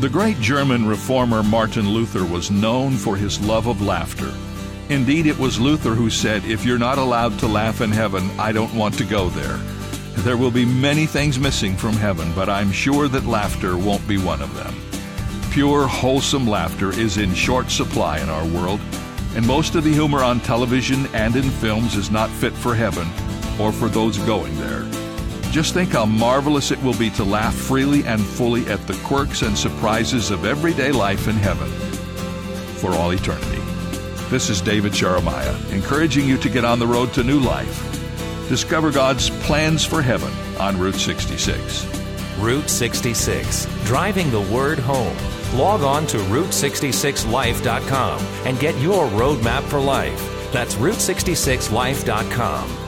The great German reformer Martin Luther was known for his love of laughter. Indeed, it was Luther who said, If you're not allowed to laugh in heaven, I don't want to go there. There will be many things missing from heaven, but I'm sure that laughter won't be one of them. Pure, wholesome laughter is in short supply in our world, and most of the humor on television and in films is not fit for heaven or for those going there. Just think how marvelous it will be to laugh freely and fully at the quirks and surprises of everyday life in heaven for all eternity. This is David Jeremiah, encouraging you to get on the road to new life. Discover God's plans for heaven on Route 66. Route 66, driving the word home. Log on to Route66Life.com and get your roadmap for life. That's Route66Life.com.